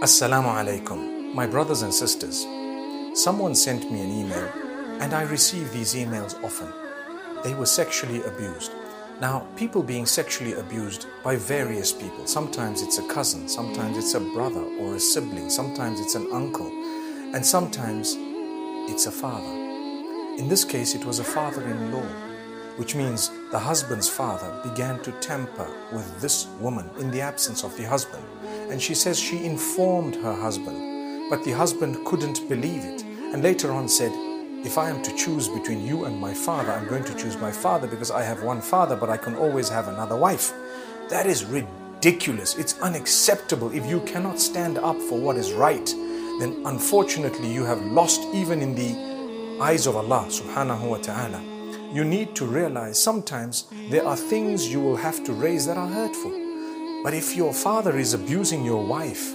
Assalamu alaikum, my brothers and sisters. Someone sent me an email, and I receive these emails often. They were sexually abused. Now, people being sexually abused by various people. Sometimes it's a cousin, sometimes it's a brother or a sibling, sometimes it's an uncle, and sometimes it's a father. In this case, it was a father in law, which means the husband's father began to tamper with this woman in the absence of the husband. And she says she informed her husband, but the husband couldn't believe it, and later on said, if I am to choose between you and my father, I'm going to choose my father because I have one father, but I can always have another wife. That is ridiculous. It's unacceptable. If you cannot stand up for what is right, then unfortunately you have lost even in the eyes of Allah subhanahu wa ta'ala. You need to realize sometimes there are things you will have to raise that are hurtful. But if your father is abusing your wife,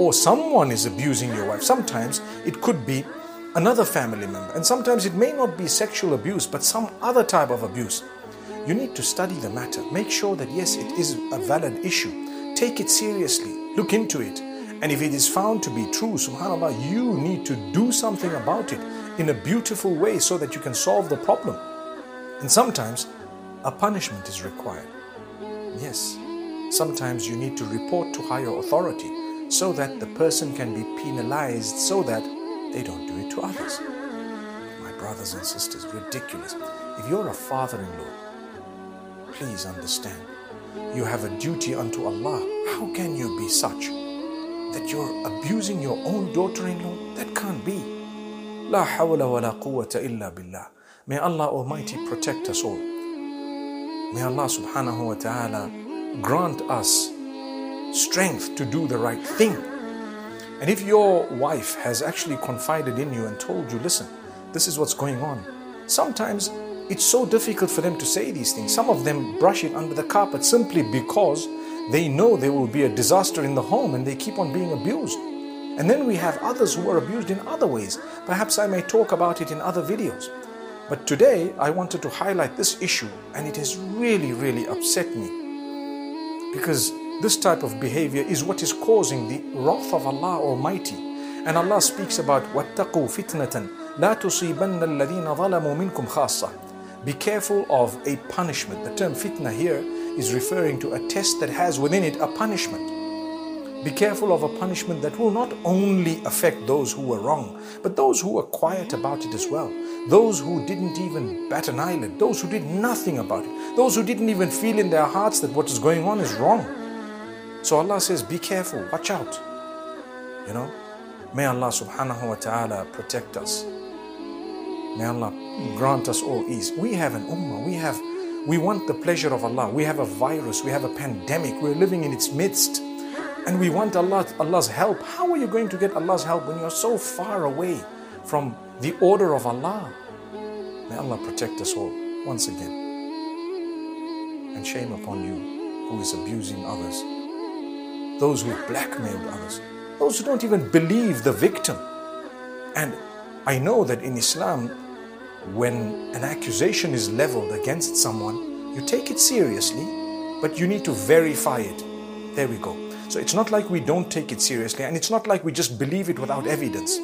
or someone is abusing your wife, sometimes it could be another family member. And sometimes it may not be sexual abuse, but some other type of abuse. You need to study the matter. Make sure that yes, it is a valid issue. Take it seriously. Look into it. And if it is found to be true, subhanAllah, you need to do something about it in a beautiful way so that you can solve the problem. And sometimes a punishment is required. Yes, sometimes you need to report to higher authority so that the person can be penalized so that they don't do it to others. My brothers and sisters, ridiculous. If you're a father in law, please understand you have a duty unto Allah. How can you be such that you're abusing your own daughter in law? That can't be. La hawla wa la quwwata illa billah. May Allah Almighty protect us all. May Allah subhanahu wa ta'ala grant us strength to do the right thing. And if your wife has actually confided in you and told you, listen, this is what's going on, sometimes it's so difficult for them to say these things. Some of them brush it under the carpet simply because they know there will be a disaster in the home and they keep on being abused. And then we have others who are abused in other ways. Perhaps I may talk about it in other videos. But today I wanted to highlight this issue and it has really, really upset me. Because this type of behavior is what is causing the wrath of Allah Almighty. And Allah speaks about وَاتَّقُوا فِتْنَةً لَا تُصِيبَنَّ الَّذِينَ ظَلَمُوا مِنْكُمْ خَاصَّةً Be careful of a punishment. The term fitna here is referring to a test that has within it a punishment. Be careful of a punishment that will not only affect those who were wrong, but those who were quiet about it as well. Those who didn't even bat an eyelid, those who did nothing about it, those who didn't even feel in their hearts that what is going on is wrong. So Allah says, Be careful, watch out. You know, may Allah subhanahu wa ta'ala protect us. May Allah grant us all ease. We have an ummah, we have we want the pleasure of Allah. We have a virus, we have a pandemic, we're living in its midst. And we want Allah, Allah's help. How are you going to get Allah's help when you're so far away from the order of Allah? May Allah protect us all once again. And shame upon you who is abusing others, those who blackmailed others, those who don't even believe the victim. And I know that in Islam, when an accusation is leveled against someone, you take it seriously, but you need to verify it. There we go. So it's not like we don't take it seriously, and it's not like we just believe it without evidence.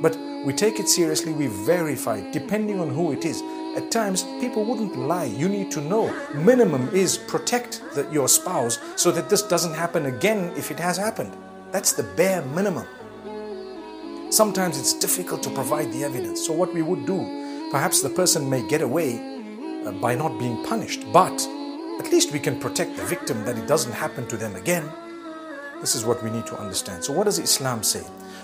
But we take it seriously, we verify it, depending on who it is. At times, people wouldn't lie. You need to know. Minimum is protect the, your spouse so that this doesn't happen again if it has happened. That's the bare minimum. Sometimes it's difficult to provide the evidence. So, what we would do, perhaps the person may get away uh, by not being punished, but at least we can protect the victim that it doesn't happen to them again. This is what we need to understand. So, what does Islam say?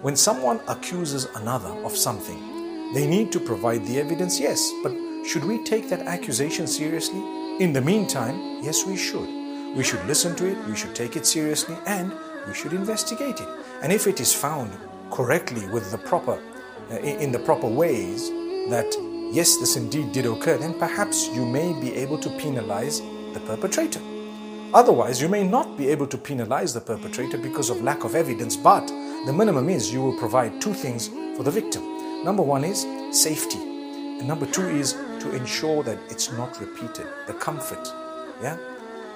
When someone accuses another of something, they need to provide the evidence, yes, but should we take that accusation seriously? In the meantime, yes, we should. We should listen to it, we should take it seriously, and we should investigate it. And if it is found correctly with the proper, uh, in the proper ways, that yes, this indeed did occur, then perhaps you may be able to penalize the perpetrator. Otherwise, you may not be able to penalize the perpetrator because of lack of evidence, but the minimum is you will provide two things for the victim. Number one is safety, and number two is to ensure that it's not repeated. The comfort, yeah,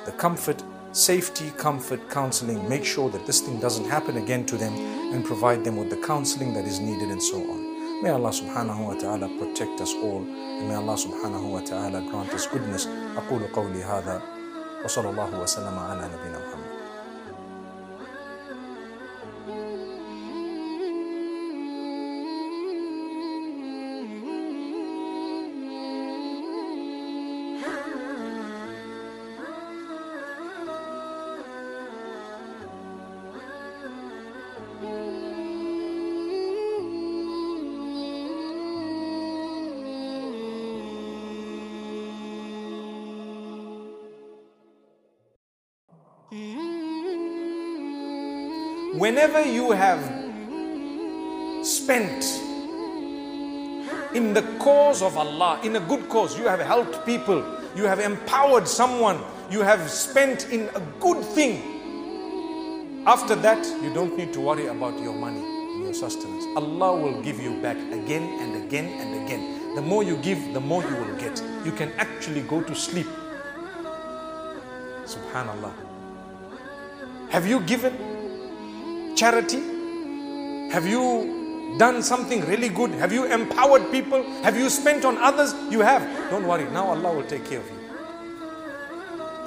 the comfort safety, comfort, counseling. Make sure that this thing doesn't happen again to them and provide them with the counseling that is needed and so on. May Allah subhanahu wa ta'ala protect us all and may Allah subhanahu wa ta'ala grant us goodness. أقول قولي هذا وصلى الله وسلم على نبينا محمد. Whenever you have spent in the cause of Allah, in a good cause, you have helped people, you have empowered someone, you have spent in a good thing. After that, you don't need to worry about your money and your sustenance. Allah will give you back again and again and again. The more you give, the more you will get. You can actually go to sleep. Subhanallah. Have you given charity? Have you done something really good? Have you empowered people? Have you spent on others? You have. Don't worry. Now Allah will take care of you.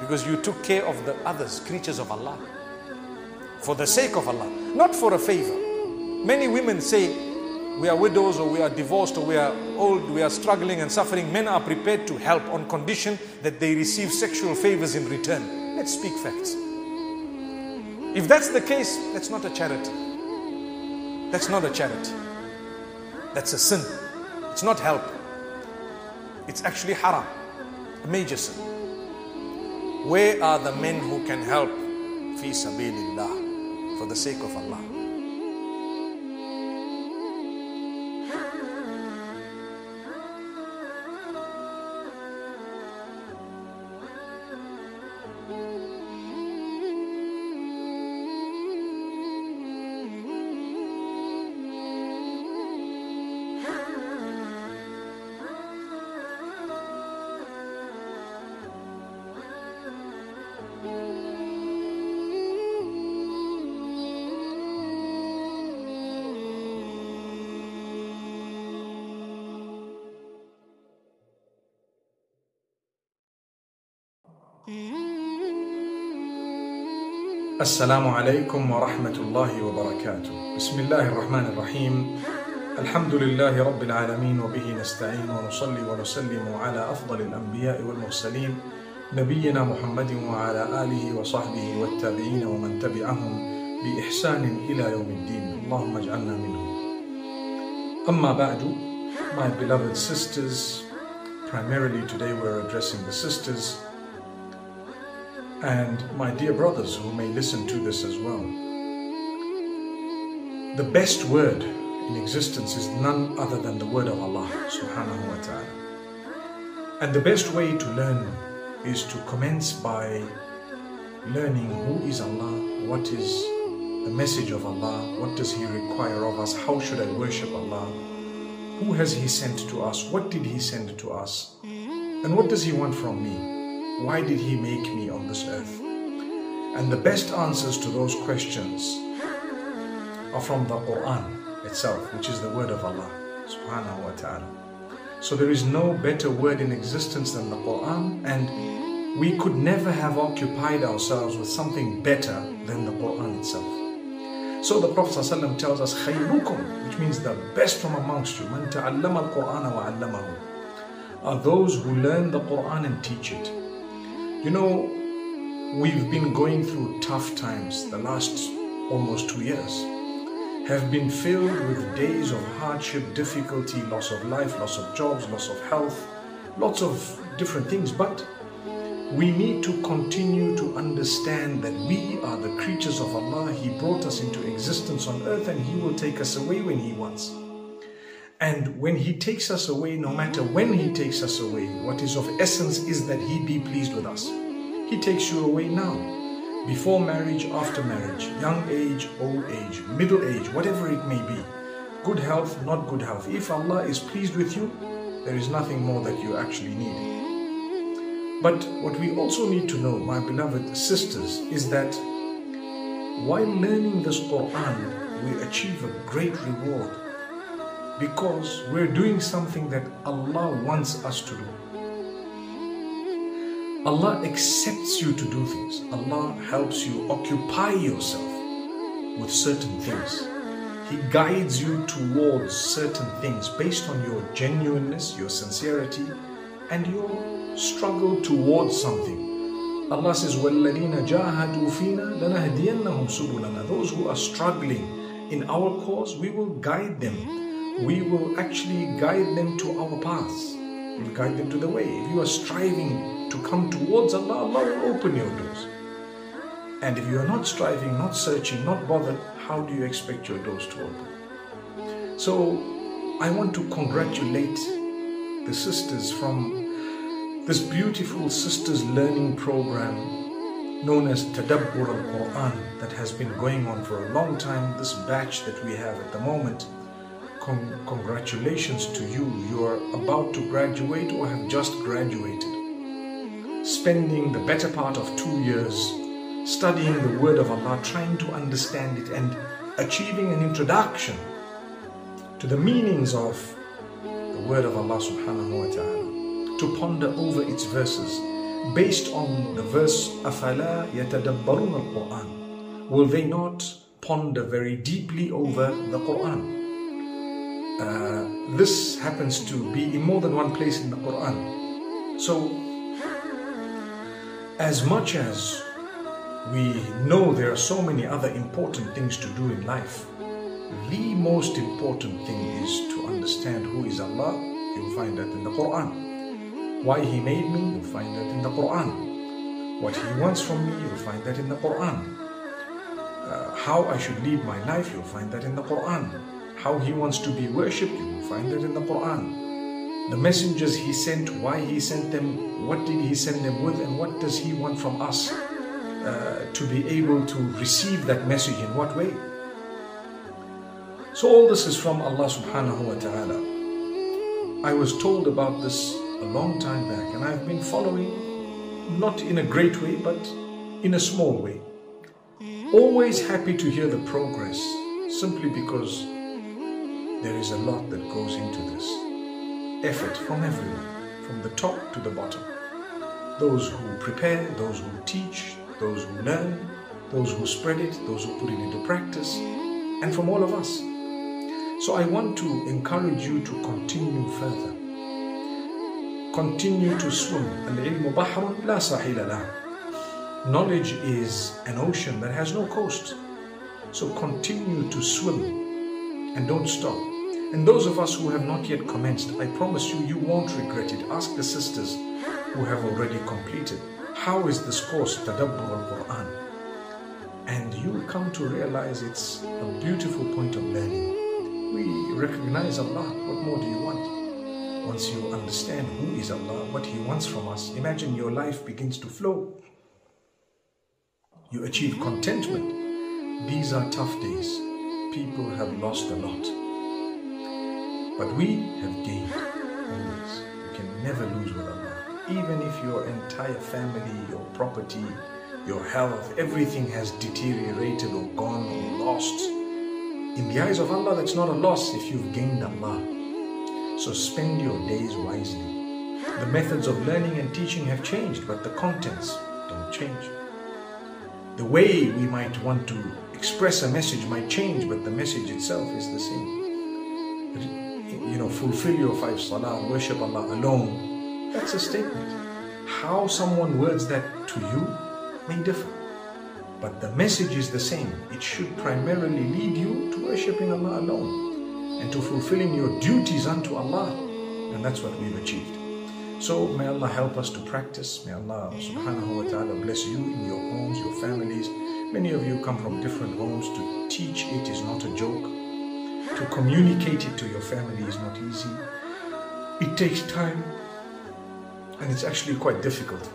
Because you took care of the others, creatures of Allah. For the sake of Allah, not for a favor. Many women say, we are widows or we are divorced or we are old, we are struggling and suffering. Men are prepared to help on condition that they receive sexual favors in return. Let's speak facts. If that's the case, that's not a charity. That's not a charity. That's a sin. It's not help. It's actually haram, a major sin. Where are the men who can help fi sabilillah for the sake of Allah? السلام عليكم ورحمة الله وبركاته. بسم الله الرحمن الرحيم. الحمد لله رب العالمين وبه نستعين ونصلي ونسلم على أفضل الأنبياء والمرسلين نبينا محمد وعلى آله وصحبه والتابعين ومن تبعهم بإحسان إلى يوم الدين. اللهم اجعلنا منهم. أما بعد My beloved sisters Primarily today we're addressing the sisters and my dear brothers who may listen to this as well. The best word in existence is none other than the word of Allah subhanahu wa ta'ala. And the best way to learn is to commence by learning who is Allah, what is the message of Allah, what does He require of us, how should I worship Allah, who has He sent to us, what did He send to us, and what does He want from me. Why did He make me on this earth? And the best answers to those questions are from the Quran itself, which is the word of Allah subhanahu wa ta'ala. So there is no better word in existence than the Quran, and we could never have occupied ourselves with something better than the Quran itself. So the Prophet ﷺ tells us, خَيْرُكُمْ, which means the best from amongst you, مَنْ تَعَلَّمَ الْقُرْآنَ وَعَلَّمَهُ are those who learn the Quran and teach it. You know, we've been going through tough times the last almost two years, have been filled with days of hardship, difficulty, loss of life, loss of jobs, loss of health, lots of different things. But we need to continue to understand that we are the creatures of Allah. He brought us into existence on earth and He will take us away when He wants. And when He takes us away, no matter when He takes us away, what is of essence is that He be pleased with us. He takes you away now, before marriage, after marriage, young age, old age, middle age, whatever it may be. Good health, not good health. If Allah is pleased with you, there is nothing more that you actually need. But what we also need to know, my beloved sisters, is that while learning this Quran, we achieve a great reward because we're doing something that Allah wants us to do. Allah accepts you to do things. Allah helps you occupy yourself with certain things. He guides you towards certain things based on your genuineness, your sincerity, and your struggle towards something. Allah says, وَالَّذِينَ جَاهَدُوا فِينَا لَنَهْدِيَنَّهُمْ سُبُلَنَا Those who are struggling in our cause, we will guide them. we will actually guide them to our paths. We'll guide them to the way. If you are striving to come towards Allah, Allah will open your doors. And if you are not striving, not searching, not bothered, how do you expect your doors to open? So I want to congratulate the sisters from this beautiful sisters learning program known as Tadabbur al-Quran that has been going on for a long time. This batch that we have at the moment, con congratulations to you. You are about to graduate or have just graduated spending the better part of two years studying the Word of Allah, trying to understand it and achieving an introduction to the meanings of the Word of Allah subhanahu wa ta'ala, to ponder over its verses based on the verse أَفَلَا يَتَدَبَّرُونَ الْقُرْآنِ Will they not ponder very deeply over the Quran? Uh, this happens to be in more than one place in the Quran. So as much as we know there are so many other important things to do in life, the most important thing is to understand who is Allah. You'll find that in the Quran. Why He made me, you'll find that in the Quran. What He wants from me, you'll find that in the Quran. Uh, how I should lead my life, you'll find that in the Quran. How He wants to be worshipped, you will find that in the Quran the messengers he sent, why he sent them, what did he send them with, and what does he want from us uh, to be able to receive that message in what way. So all this is from Allah subhanahu wa ta'ala. I was told about this a long time back and I've been following, not in a great way, but in a small way. Always happy to hear the progress, simply because there is a lot that goes into this effort from everyone, from the top to the bottom. Those who prepare, those who teach, those who learn, those who spread it, those who put it into practice, and from all of us. So I want to encourage you to continue further. Continue to swim. Knowledge is an ocean that has no coast. So continue to swim and don't stop. And those of us who have not yet commenced, I promise you, you won't regret it. Ask the sisters who have already completed. How is this course, Tadabbur al-Quran? And you will come to realize it's a beautiful point of learning. We recognize Allah. What more do you want? Once you understand who is Allah, what He wants from us, imagine your life begins to flow. You achieve contentment. These are tough days. People have lost a lot. But we have gained always. You can never lose with Allah. Even if your entire family, your property, your health, everything has deteriorated or gone or lost. In the eyes of Allah, that's not a loss if you've gained Allah. So spend your days wisely. The methods of learning and teaching have changed, but the contents don't change. The way we might want to express a message might change, but the message itself is the same you know, fulfill your five salah, worship Allah alone, that's a statement. How someone words that to you may differ. But the message is the same. It should primarily lead you to worshipping Allah alone and to fulfilling your duties unto Allah. And that's what we've achieved. So may Allah help us to practice. May Allah subhanahu wa ta'ala bless you in your homes, your families. Many of you come from different homes. To teach it is not a joke. To communicate it to your family is not easy. It takes time and it's actually quite difficult.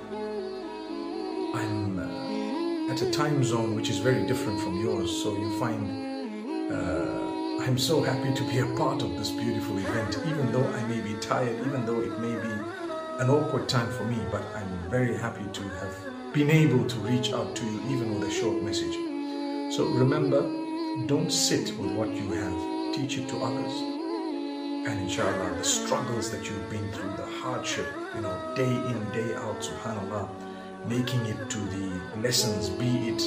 I'm uh, at a time zone which is very different from yours, so you find uh, I'm so happy to be a part of this beautiful event, even though I may be tired, even though it may be an awkward time for me, but I'm very happy to have been able to reach out to you even with a short message. So remember, don't sit with what you have, teach it to others. And inshallah, the struggles that you've been through, the hardship, you know, day in, day out, subhanAllah, making it to the lessons, be it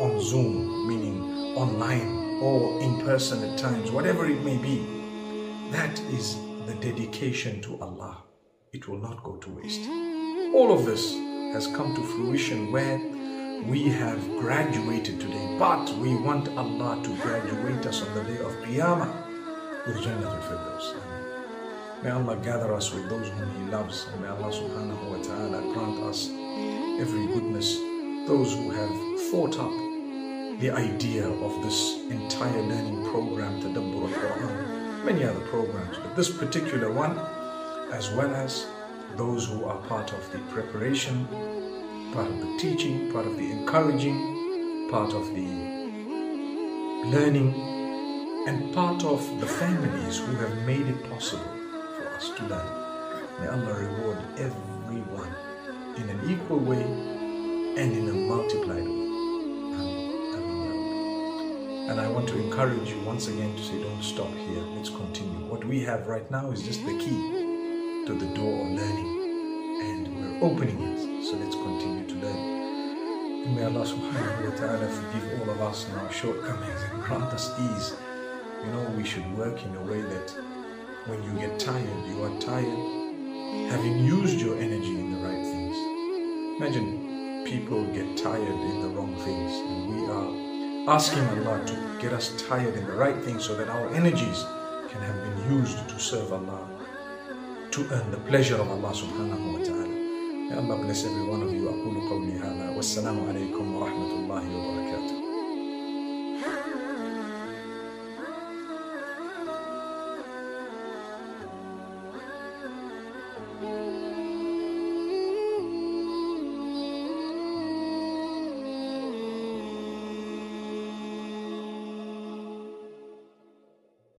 on Zoom, meaning online, or in person at times, whatever it may be, that is the dedication to Allah. It will not go to waste. All of this has come to fruition where we have graduated today, but we want Allah to graduate us on the day of Qiyamah with Jannatul Firdaus. May Allah gather us with those whom He loves, and may Allah subhanahu wa ta'ala grant us every goodness. Those who have thought up the idea of this entire learning program, Tadabbur al-Quran, many other programs, but this particular one, as well as those who are part of the preparation, part of the teaching, part of the encouraging, part of the learning, and part of the families who have made it possible for us to learn. May Allah reward everyone in an equal way and in a multiplied way. And I want to encourage you once again to say, don't stop here, let's continue. What we have right now is just the key to the door of learning, and we're opening it, so let's continue to learn. And may Allah subhanahu wa ta'ala forgive all of us and our shortcomings and grant us ease. You know, we should work in a way that when you get tired, you are tired, having used your energy in the right things. Imagine people get tired in the wrong things, and we are asking Allah to get us tired in the right things so that our energies can have been used to serve Allah, to earn the pleasure of Allah subhanahu wa ta'ala. May Allah bless every one of you. أقول قولي هذا والسلام عليكم ورحمة الله وبركاته